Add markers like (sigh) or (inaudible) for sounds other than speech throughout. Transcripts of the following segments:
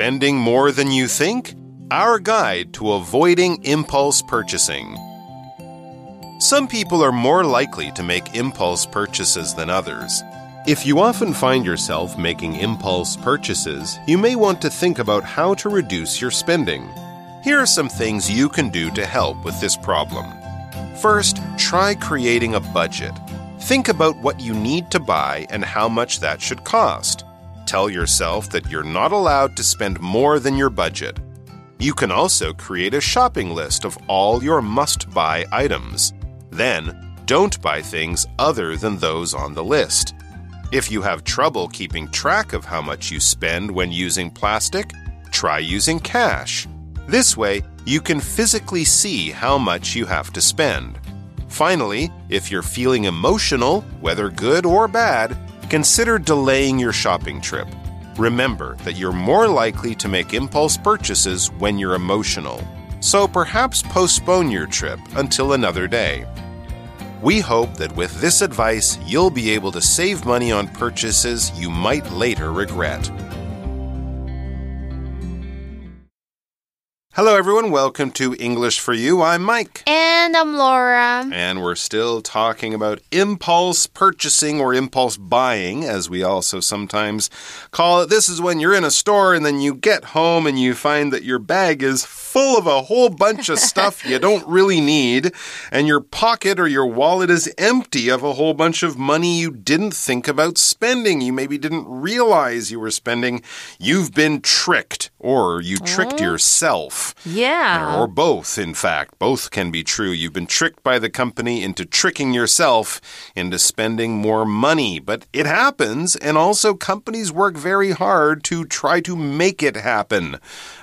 Spending more than you think? Our guide to avoiding impulse purchasing. Some people are more likely to make impulse purchases than others. If you often find yourself making impulse purchases, you may want to think about how to reduce your spending. Here are some things you can do to help with this problem. First, try creating a budget. Think about what you need to buy and how much that should cost. Tell yourself that you're not allowed to spend more than your budget. You can also create a shopping list of all your must buy items. Then, don't buy things other than those on the list. If you have trouble keeping track of how much you spend when using plastic, try using cash. This way, you can physically see how much you have to spend. Finally, if you're feeling emotional, whether good or bad, consider delaying your shopping trip. Remember that you're more likely to make impulse purchases when you're emotional, so perhaps postpone your trip until another day. We hope that with this advice, you'll be able to save money on purchases you might later regret. Hello, everyone. Welcome to English for You. I'm Mike. And I'm Laura. And we're still talking about impulse purchasing or impulse buying, as we also sometimes call it. This is when you're in a store and then you get home and you find that your bag is full of a whole bunch of stuff you (laughs) don't really need, and your pocket or your wallet is empty of a whole bunch of money you didn't think about spending. You maybe didn't realize you were spending. You've been tricked, or you tricked oh. yourself. Yeah. Or both, in fact. Both can be true. You've been tricked by the company into tricking yourself into spending more money. But it happens, and also companies work very hard to try to make it happen.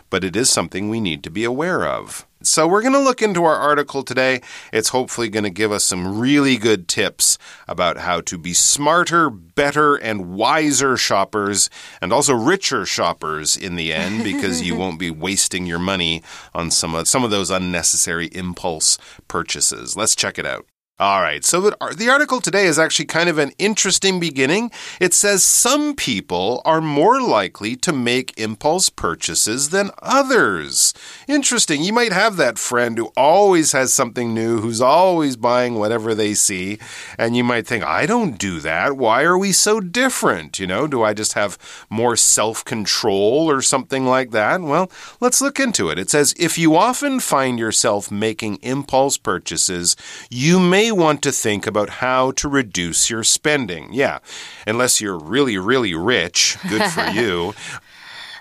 But it is something we need to be aware of. So, we're going to look into our article today. It's hopefully going to give us some really good tips about how to be smarter, better, and wiser shoppers, and also richer shoppers in the end, (laughs) because you won't be wasting your money on some of, some of those unnecessary impulse purchases. Let's check it out. All right, so the, article today is actually kind of an interesting beginning. It says some people are more likely to make impulse purchases than others. Interesting. You might have that friend who always has something new, who's always buying whatever they see, and you might think, I don't do that. Why are we so different? You know, do I just have more self control or something like that? Well, let's look into it. It says if you often find yourself making impulse purchases, you may want to think about how to reduce your spending. Yeah, unless you're really, really rich, good for (laughs) you.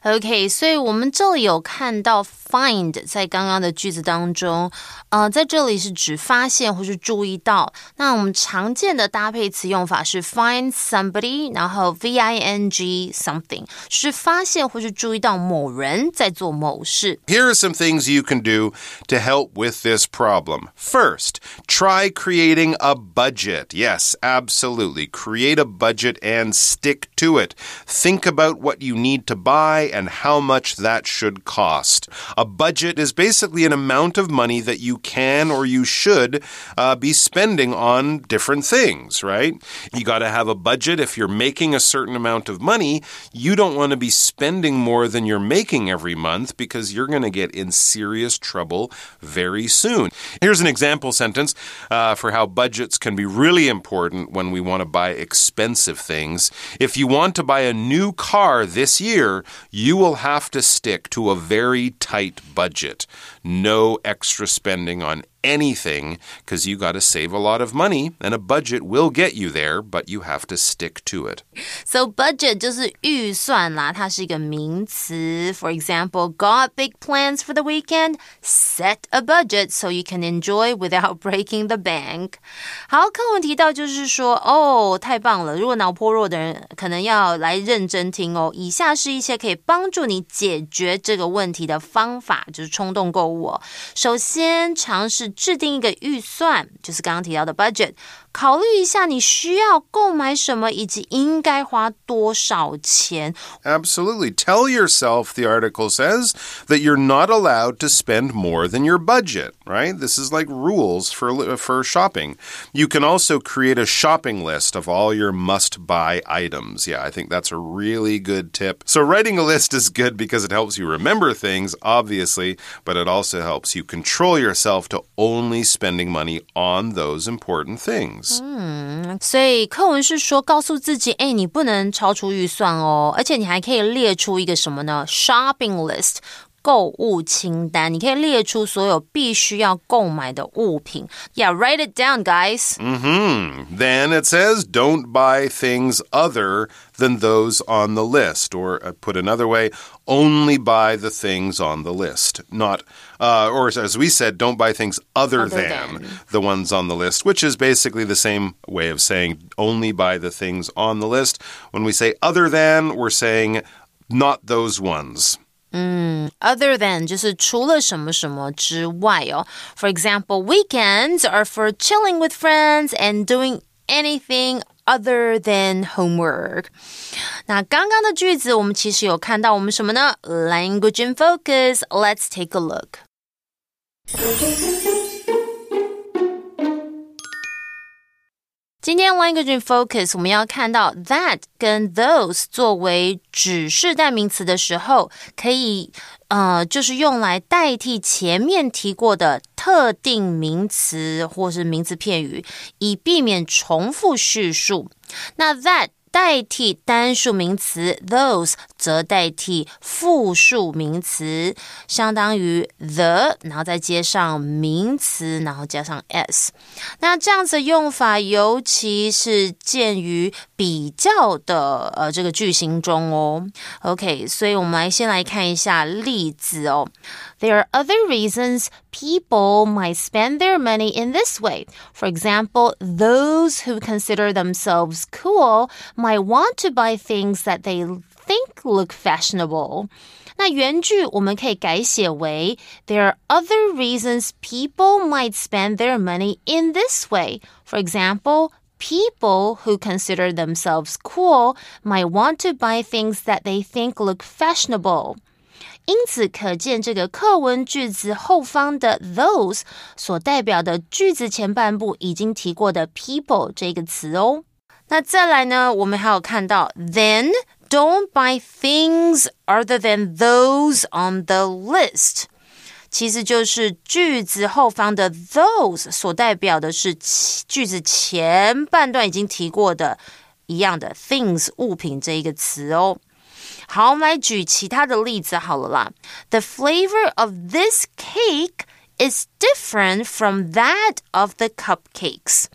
OK，所以我们这里有看到 find 在刚刚的句子当中， 呃，在这里是指发现或是注意到。那我们常见的搭配词用法是 find somebody，然后 v i n g something，是发现或是注意到某人在做某事。 Here are some things you can do to help with this problem. First, try creating a budget. Yes, absolutely. Create a budget and stick to it. Think about what you need to buy and how much that should cost. A budget is basically an amount of money that you can or you should uh, be spending on different things, right? You got to have a budget. If you're making a certain amount of money, you don't want to be spending more than you're making every month because you're going to get in serious trouble very soon. Here's an example sentence uh, for how budgets can be really important when we want to buy expensive things. If you want to buy a new car this year, you will have to stick to a very tight budget. No extra spending on anything because you got to save a lot of money and a budget will get you there, but you have to stick to it. So budget 就是预算啦，它是一个名词。For example, got big plans for the weekend? Set a budget so you can enjoy without breaking (laughs) the bank. 好，课文提到就是说，哦，太棒了！如果脑波弱的人，可能要来认真听哦。以下是一些可以帮助你解决这个问题的方法，就是冲动购物。 误哦。首先，尝试 制定一个预算，就是刚刚提到的 budget。考虑一下你需要购买什么以及应该花多少钱。Absolutely. Tell yourself, the article says, that you're not allowed to spend more than your budget, right? This is like rules for, for shopping. You can also create a shopping list of all your must buy items. Yeah, I think that's a really good tip. So, writing a list is good because it helps you remember things, obviously, but it also helps you control yourself to only spending money on those important things. 嗯，所以课文是说告诉自己，哎，你不能超出预算哦，而且你还可以列出一个什么呢？shopping list。 购物清单，你可以列出所有必须要购买的物品。Yeah, write it down, guys. Mm-hmm. Then it says, don't buy things other than those on the list, or uh, put another way, only buy the things on the list. Not, uh, or as we said, don't buy things other, other than, than the ones on the list, which is basically the same way of saying only buy the things on the list. When we say other than, we're saying not those ones. 嗯，other than 就是除了什么什么之外哦。For example, weekends are for chilling with friends and doing anything other than homework。那刚刚的句子，我们其实有看到我们什么呢？Language in focus. Let's take a look. 今天 language focus 我们要看到 that 跟 those 作为指示代名词的时候，可以呃就是用来代替前面提过的特定名词或是名词片语，以避免重复叙述。那 that 代替单数名词，those 则代替复数名词，相当于 the，然后再接上名词，然后加上 s。那这样子用法，尤其是见于比较的呃这个句型中哦。OK，所以我们来先来看一下例子哦。There are other reasons people might spend their money in this way. For example, those who consider themselves cool might want to buy things that they think look fashionable. 那原句我们可以改写为 There are other reasons people might spend their money in this way. For example, people who consider themselves cool might want to buy things that they think look fashionable. 因此，可见这个课文句子后方的 those 所代表的句子前半部已经提过的 people 这个词哦。那再来呢，我们还有看到 then don't buy things other than those on the list，其实就是句子后方的 those 所代表的是句子前半段已经提过的一样的 things 物品这一个词哦。好，我们来举其他的例子好了啦。The flavor of this cake is different from that of the cupcakes。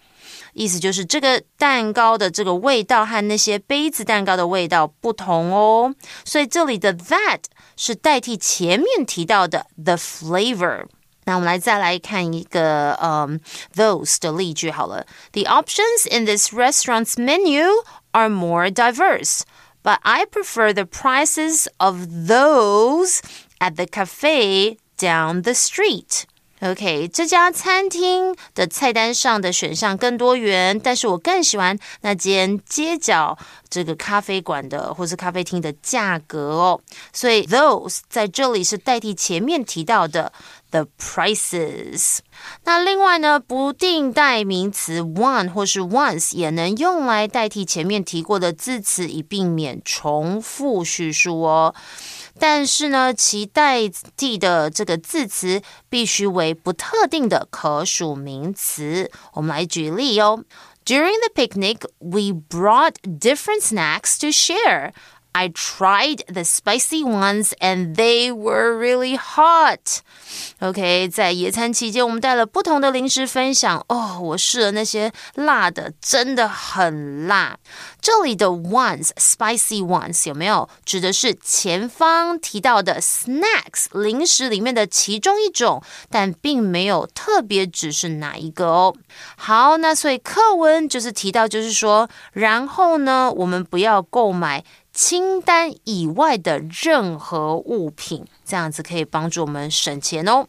意思就是这个蛋糕的这个味道和那些杯子蛋糕的味道不同哦。所以这里的 that 是代替前面提到的 the flavor。那我们来再来看一个嗯 those 的例句好了。The options in this restaurant's menu are more diverse but I prefer the prices of those at the cafe down the street. OK，这家餐厅的菜单上的选项更多元，但是我更喜欢那间街角这个咖啡馆的或是咖啡厅的价格哦。所以 those 在这里是代替前面提到的 the prices。那另外呢，不定代名词 one 或是 once 也能用来代替前面提过的字词，以避免重复叙述哦。但是呢，其代替的这个字词必须为不特定的可数名词。我们来举例哦。During the picnic, we brought different snacks to share. I tried the spicy ones and they were really hot. OK，在野餐期间，我们带了不同的零食分享。哦，我试了那些辣的，真的很辣。这里的 ones spicy ones 有没有指的是前方提到的 snacks 零食里面的其中一种，但并没有特别指是哪一个哦。好，那所以课文就是提到，就是说，然后呢，我们不要购买。 清单以外的任何物品，这样子可以帮助我们省钱哦。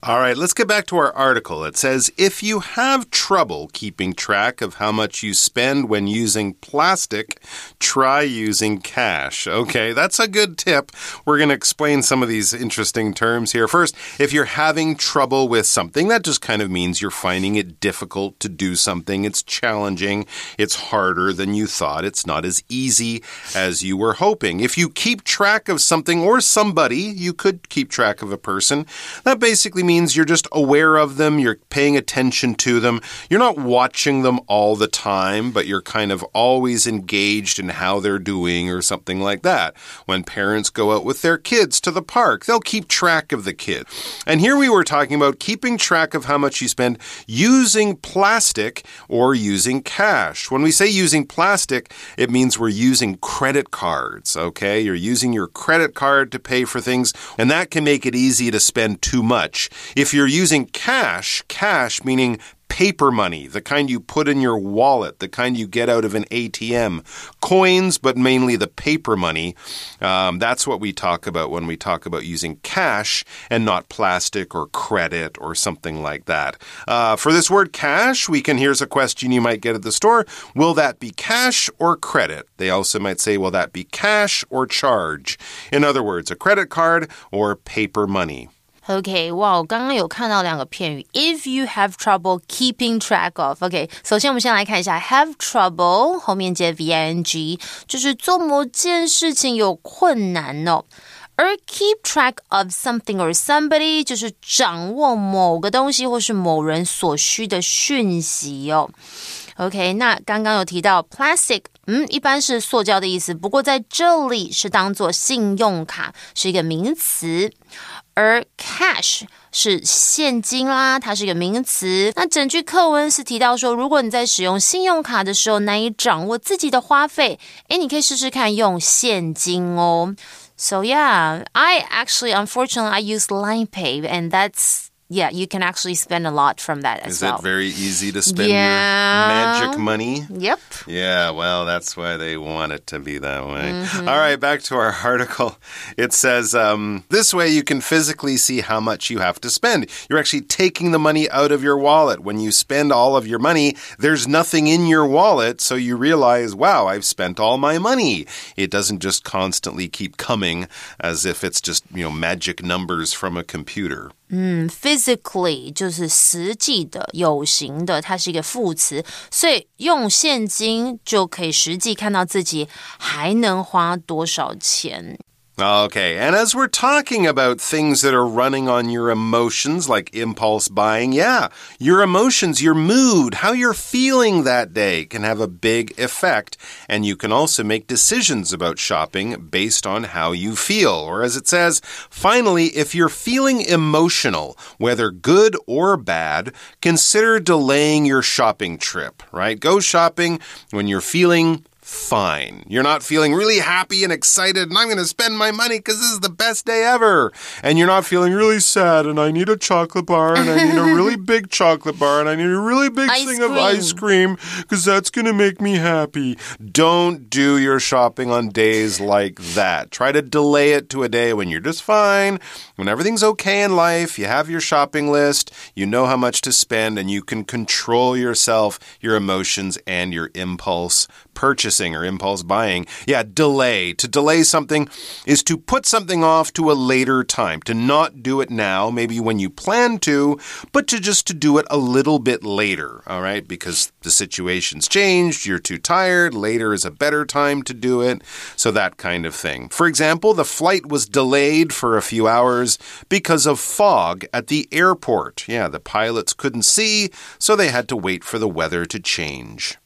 All right, let's get back to our article. It says if you have trouble keeping track of how much you spend when using plastic, try using cash. Okay, that's a good tip. We're going to explain some of these interesting terms here. First, if you're having trouble with something, that just kind of means you're finding it difficult to do something. It's challenging, it's harder than you thought, it's not as easy as you were hoping. If you keep track of something or somebody, you could keep track of a person, that basically means you're just aware of them, you're paying attention to them. You're not watching them all the time, but you're kind of always engaged in how they're doing or something like that. When parents go out with their kids to the park, they'll keep track of the kid. And here we were talking about keeping track of how much you spend using plastic or using cash. When we say using plastic, it means we're using credit cards, okay? You're using your credit card to pay for things, and that can make it easy to spend too much. If you're using cash, cash meaning paper money, the kind you put in your wallet, the kind you get out of an ATM, coins, but mainly the paper money. Um, that's what we talk about when we talk about using cash and not plastic or credit or something like that. Uh, for this word cash, we can, here's a question you might get at the store Will that be cash or credit? They also might say, Will that be cash or charge? In other words, a credit card or paper money. OK，哇，我刚刚有看到两个片语，if you have trouble keeping track of。OK，首先我们先来看一下 have trouble 后面接 v i n g，就是做某件事情有困难哦。而 keep track of something or somebody 就是掌握某个东西或是某人所需的讯息哦。OK，那刚刚有提到 plastic，嗯，一般是塑胶的意思，不过在这里是当做信用卡，是一个名词。而 cash 是现金啦，它是一个名词。那整句课文是提到说，如果你在使用信用卡的时候难以掌握自己的花费，诶，你可以试试看用现金哦。So yeah, I actually unfortunately I use Line Pay and that's yeah, you can actually spend a lot from that as Is well. it very easy to spend Yeah. your magic money? Yep. Yeah, well, that's why they want it to be that way. Mm-hmm. All right, back to our (laughs) article. It says um, this way you can physically see how much you have to spend. You're actually taking the money out of your wallet. When you spend all of your money, there's nothing in your wallet, so you realize, wow, I've spent all my money. It doesn't just constantly keep coming as if it's just, you know, magic numbers from a computer. 嗯，physically 就是实际的、有形的，它是一个副词，所以用现金就可以实际看到自己还能花多少钱。Okay, and as we're talking about things that are running on your emotions, like impulse buying, yeah, your emotions, your mood, how you're feeling that day can have a big effect. And you can also make decisions about shopping based on how you feel. Or as it says, finally, if you're feeling emotional, whether good or bad, consider delaying your shopping trip, right? Go shopping when you're feeling fine. You're not feeling really happy and excited, and I'm going to spend my money because this is the best day ever. And you're not feeling really sad, and I need a chocolate bar, and I need a really (laughs) big chocolate bar, and I need a really big Ice thing of ice cream because that's going to make me happy. Don't do your shopping on days like that. Try to delay it to a day when you're just fine, when everything's okay in life, you have your shopping list, you know how much to spend, and you can control yourself, your emotions, and your impulse purchasing or impulse buying. Yeah, delay. To delay something is to put something off to a later time, to not do it now, maybe when you plan to, but to just to do it a little bit later, all right? Because the situation's changed, you're too tired, later is a better time to do it, so that kind of thing. For example, the flight was delayed for a few hours because of fog at the airport. Yeah, the pilots couldn't see, so they had to wait for the weather to change.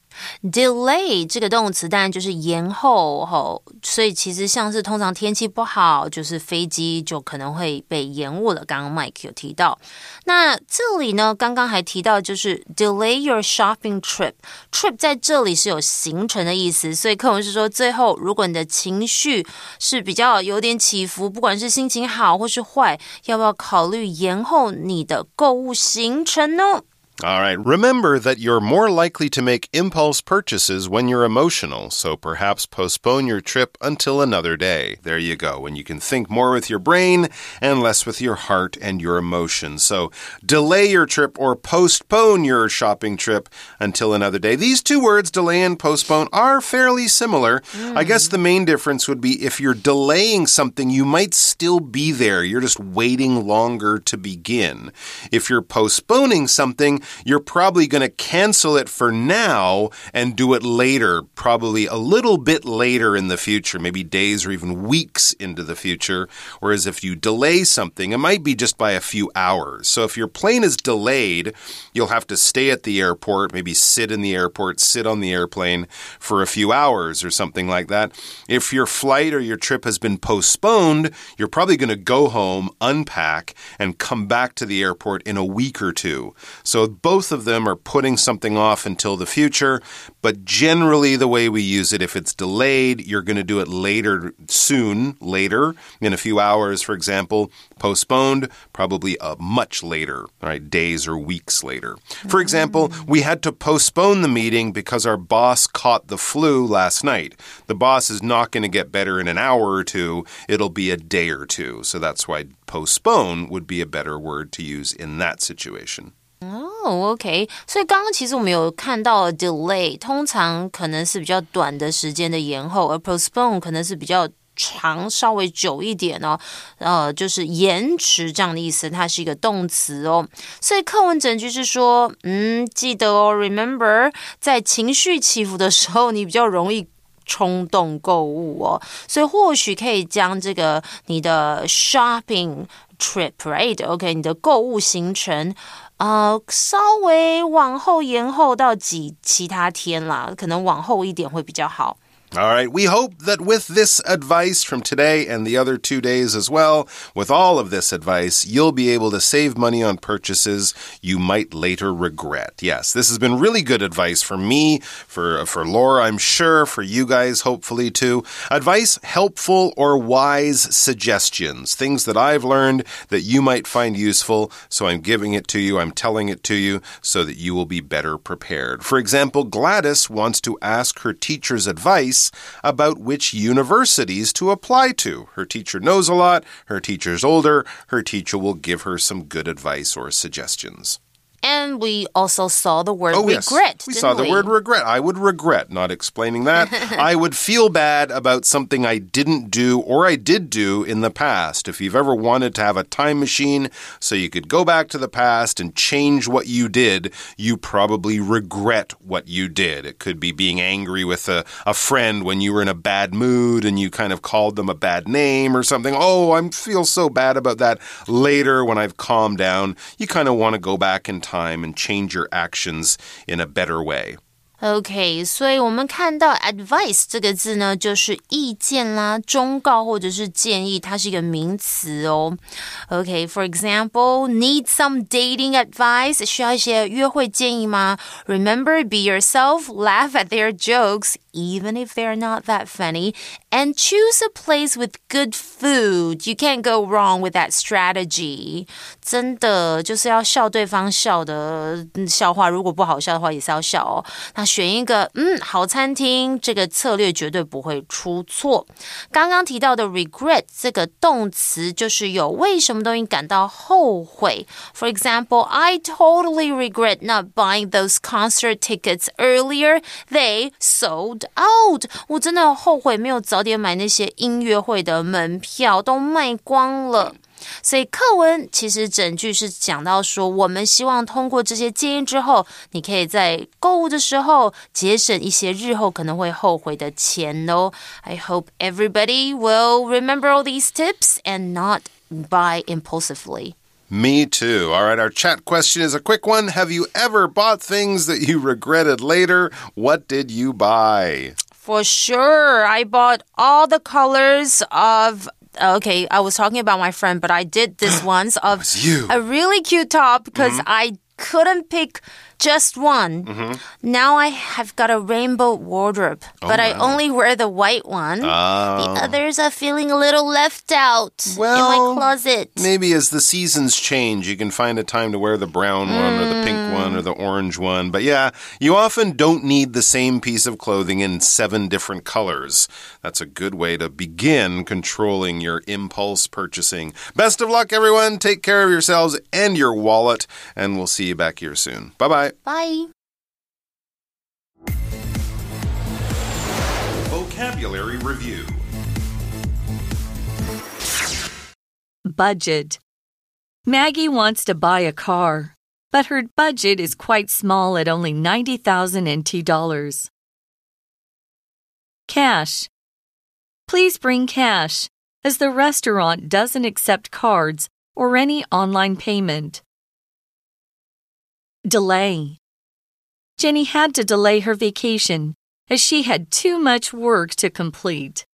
Delay 这个动词当然就是延后吼，所以其实像是通常天气不好，就是飞机就可能会被延误了。刚刚 Mike 有提到，那这里呢，刚刚还提到就是 delay your shopping trip。trip 在这里是有行程的意思，所以课文是说，最后如果你的情绪是比较有点起伏，不管是心情好或是坏，要不要考虑延后你的购物行程呢？All right. Remember that you're more likely to make impulse purchases when you're emotional, so perhaps postpone your trip until another day. There you go. When you can think more with your brain and less with your heart and your emotions. So delay your trip or postpone your shopping trip until another day. These two words, delay and postpone, are fairly similar. Mm. I guess the main difference would be if you're delaying something, you might still be there. You're just waiting longer to begin. If you're postponing something, you're probably going to cancel it for now and do it later, probably a little bit later in the future, maybe days or even weeks into the future. Whereas if you delay something, it might be just by a few hours. So if your plane is delayed, you'll have to stay at the airport, maybe sit in the airport, sit on the airplane for a few hours or something like that. If your flight or your trip has been postponed, you're probably going to go home, unpack, and come back to the airport in a week or two. So both of them are putting something off until the future, but generally, the way we use it, if it's delayed, you're going to do it later, soon, later, in a few hours, for example. Postponed, probably a much later, right? Days or weeks later. For example, mm. we had to postpone the meeting because our boss caught the flu last night. The boss is not going to get better in an hour or two, it'll be a day or two. So that's why postpone would be a better word to use in that situation. 哦，OK，所以刚刚其实我们有看到 delay，通常可能是比较短的时间的延后，而 postpone 可能是比较长、稍微久一点哦，呃，就是延迟这样的意思，它是一个动词哦。所以课文整句是说，嗯，记得哦，remember，在情绪起伏的时候，你比较容易冲动购物哦，所以或许可以将这个你的 shopping trip，right？OK，你的购物行程。呃，稍微往后延后到几其他天啦，可能往后一点会比较好。All right, we hope that with this advice from today and the other two days as well, with all of this advice, you'll be able to save money on purchases you might later regret. Yes, this has been really good advice for me, for, for Laura, I'm sure, for you guys, hopefully too. Advice, helpful or wise suggestions, things that I've learned that you might find useful. So I'm giving it to you, I'm telling it to you so that you will be better prepared. For example, Gladys wants to ask her teacher's advice about which universities to apply to. Her teacher knows a lot, her teacher's older, her teacher will give her some good advice or suggestions. And we also saw the word oh, regret. Yes. We saw the word regret. I would regret not explaining that. (laughs) I would feel bad about something I didn't do or I did do in the past. If you've ever wanted to have a time machine so you could go back to the past and change what you did, you probably regret what you did. It could be being angry with a, a friend when you were in a bad mood and you kind of called them a bad name or something. Oh, I feel so bad about that. Later, when I've calmed down, you kind of want to go back in time time and change your actions in a better way. OK，所以我们看到 advice 这个字呢，就是意见啦、忠告或者是建议，它是一个名词哦。OK，for、okay, example，need some dating advice，需要一些约会建议吗？Remember, be yourself, laugh at their jokes, even if they're not that funny, and choose a place with good food. You can't go wrong with that strategy. 真的就是要笑对方笑的笑话，如果不好笑的话，也是要笑哦。那选一个嗯好餐厅，这个策略绝对不会出错。刚刚提到的 regret 这个动词，就是有为什么东西感到后悔。For example, I totally regret not buying those concert tickets earlier. They sold out. 我真的后悔没有早点买那些音乐会的门票，都卖光了。所以课文其实整句是讲到说，我们希望通过这些建议之后，你可以在购物的时候节省一些日后可能会后悔的钱哦。I hope everybody will remember all these tips and not buy impulsively. Me too. All right, our chat question is a quick one. Have you ever bought things that you regretted later? What did you buy? For sure. I bought all the colors of okay, I was talking about my friend, but I did this (gasps) once of a really cute top because mm -hmm. I couldn't pick just one. Mm-hmm. Now I have got a rainbow wardrobe, but I Oh, only wear the white one. The others are feeling a little left out in my closet. Maybe as the seasons change, you can find a time to wear the brown one or the pink one or the orange one. But yeah, you often don't need the same piece of clothing in seven different colors. That's a good way to begin controlling your impulse purchasing. Best of luck, everyone. Take care of yourselves and your wallet, and we'll see you back here soon. Bye bye. Bye. Vocabulary Review Budget. Maggie wants to buy a car, but her budget is quite small at only 90,000 NT dollars. Cash. Please bring cash, as the restaurant doesn't accept cards or any online payment. Delay. Jenny had to delay her vacation as she had too much work to complete.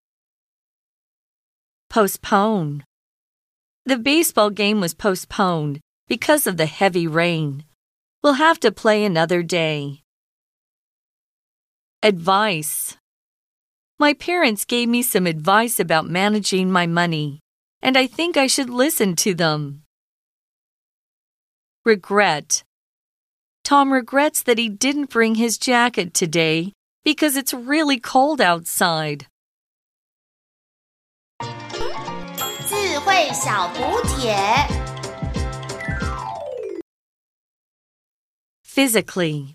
Postpone. The baseball game was postponed because of the heavy rain. We'll have to play another day. Advice My parents gave me some advice about managing my money, and I think I should listen to them. Regret Tom regrets that he didn't bring his jacket today because it's really cold outside. 智慧小补帖。 Physically.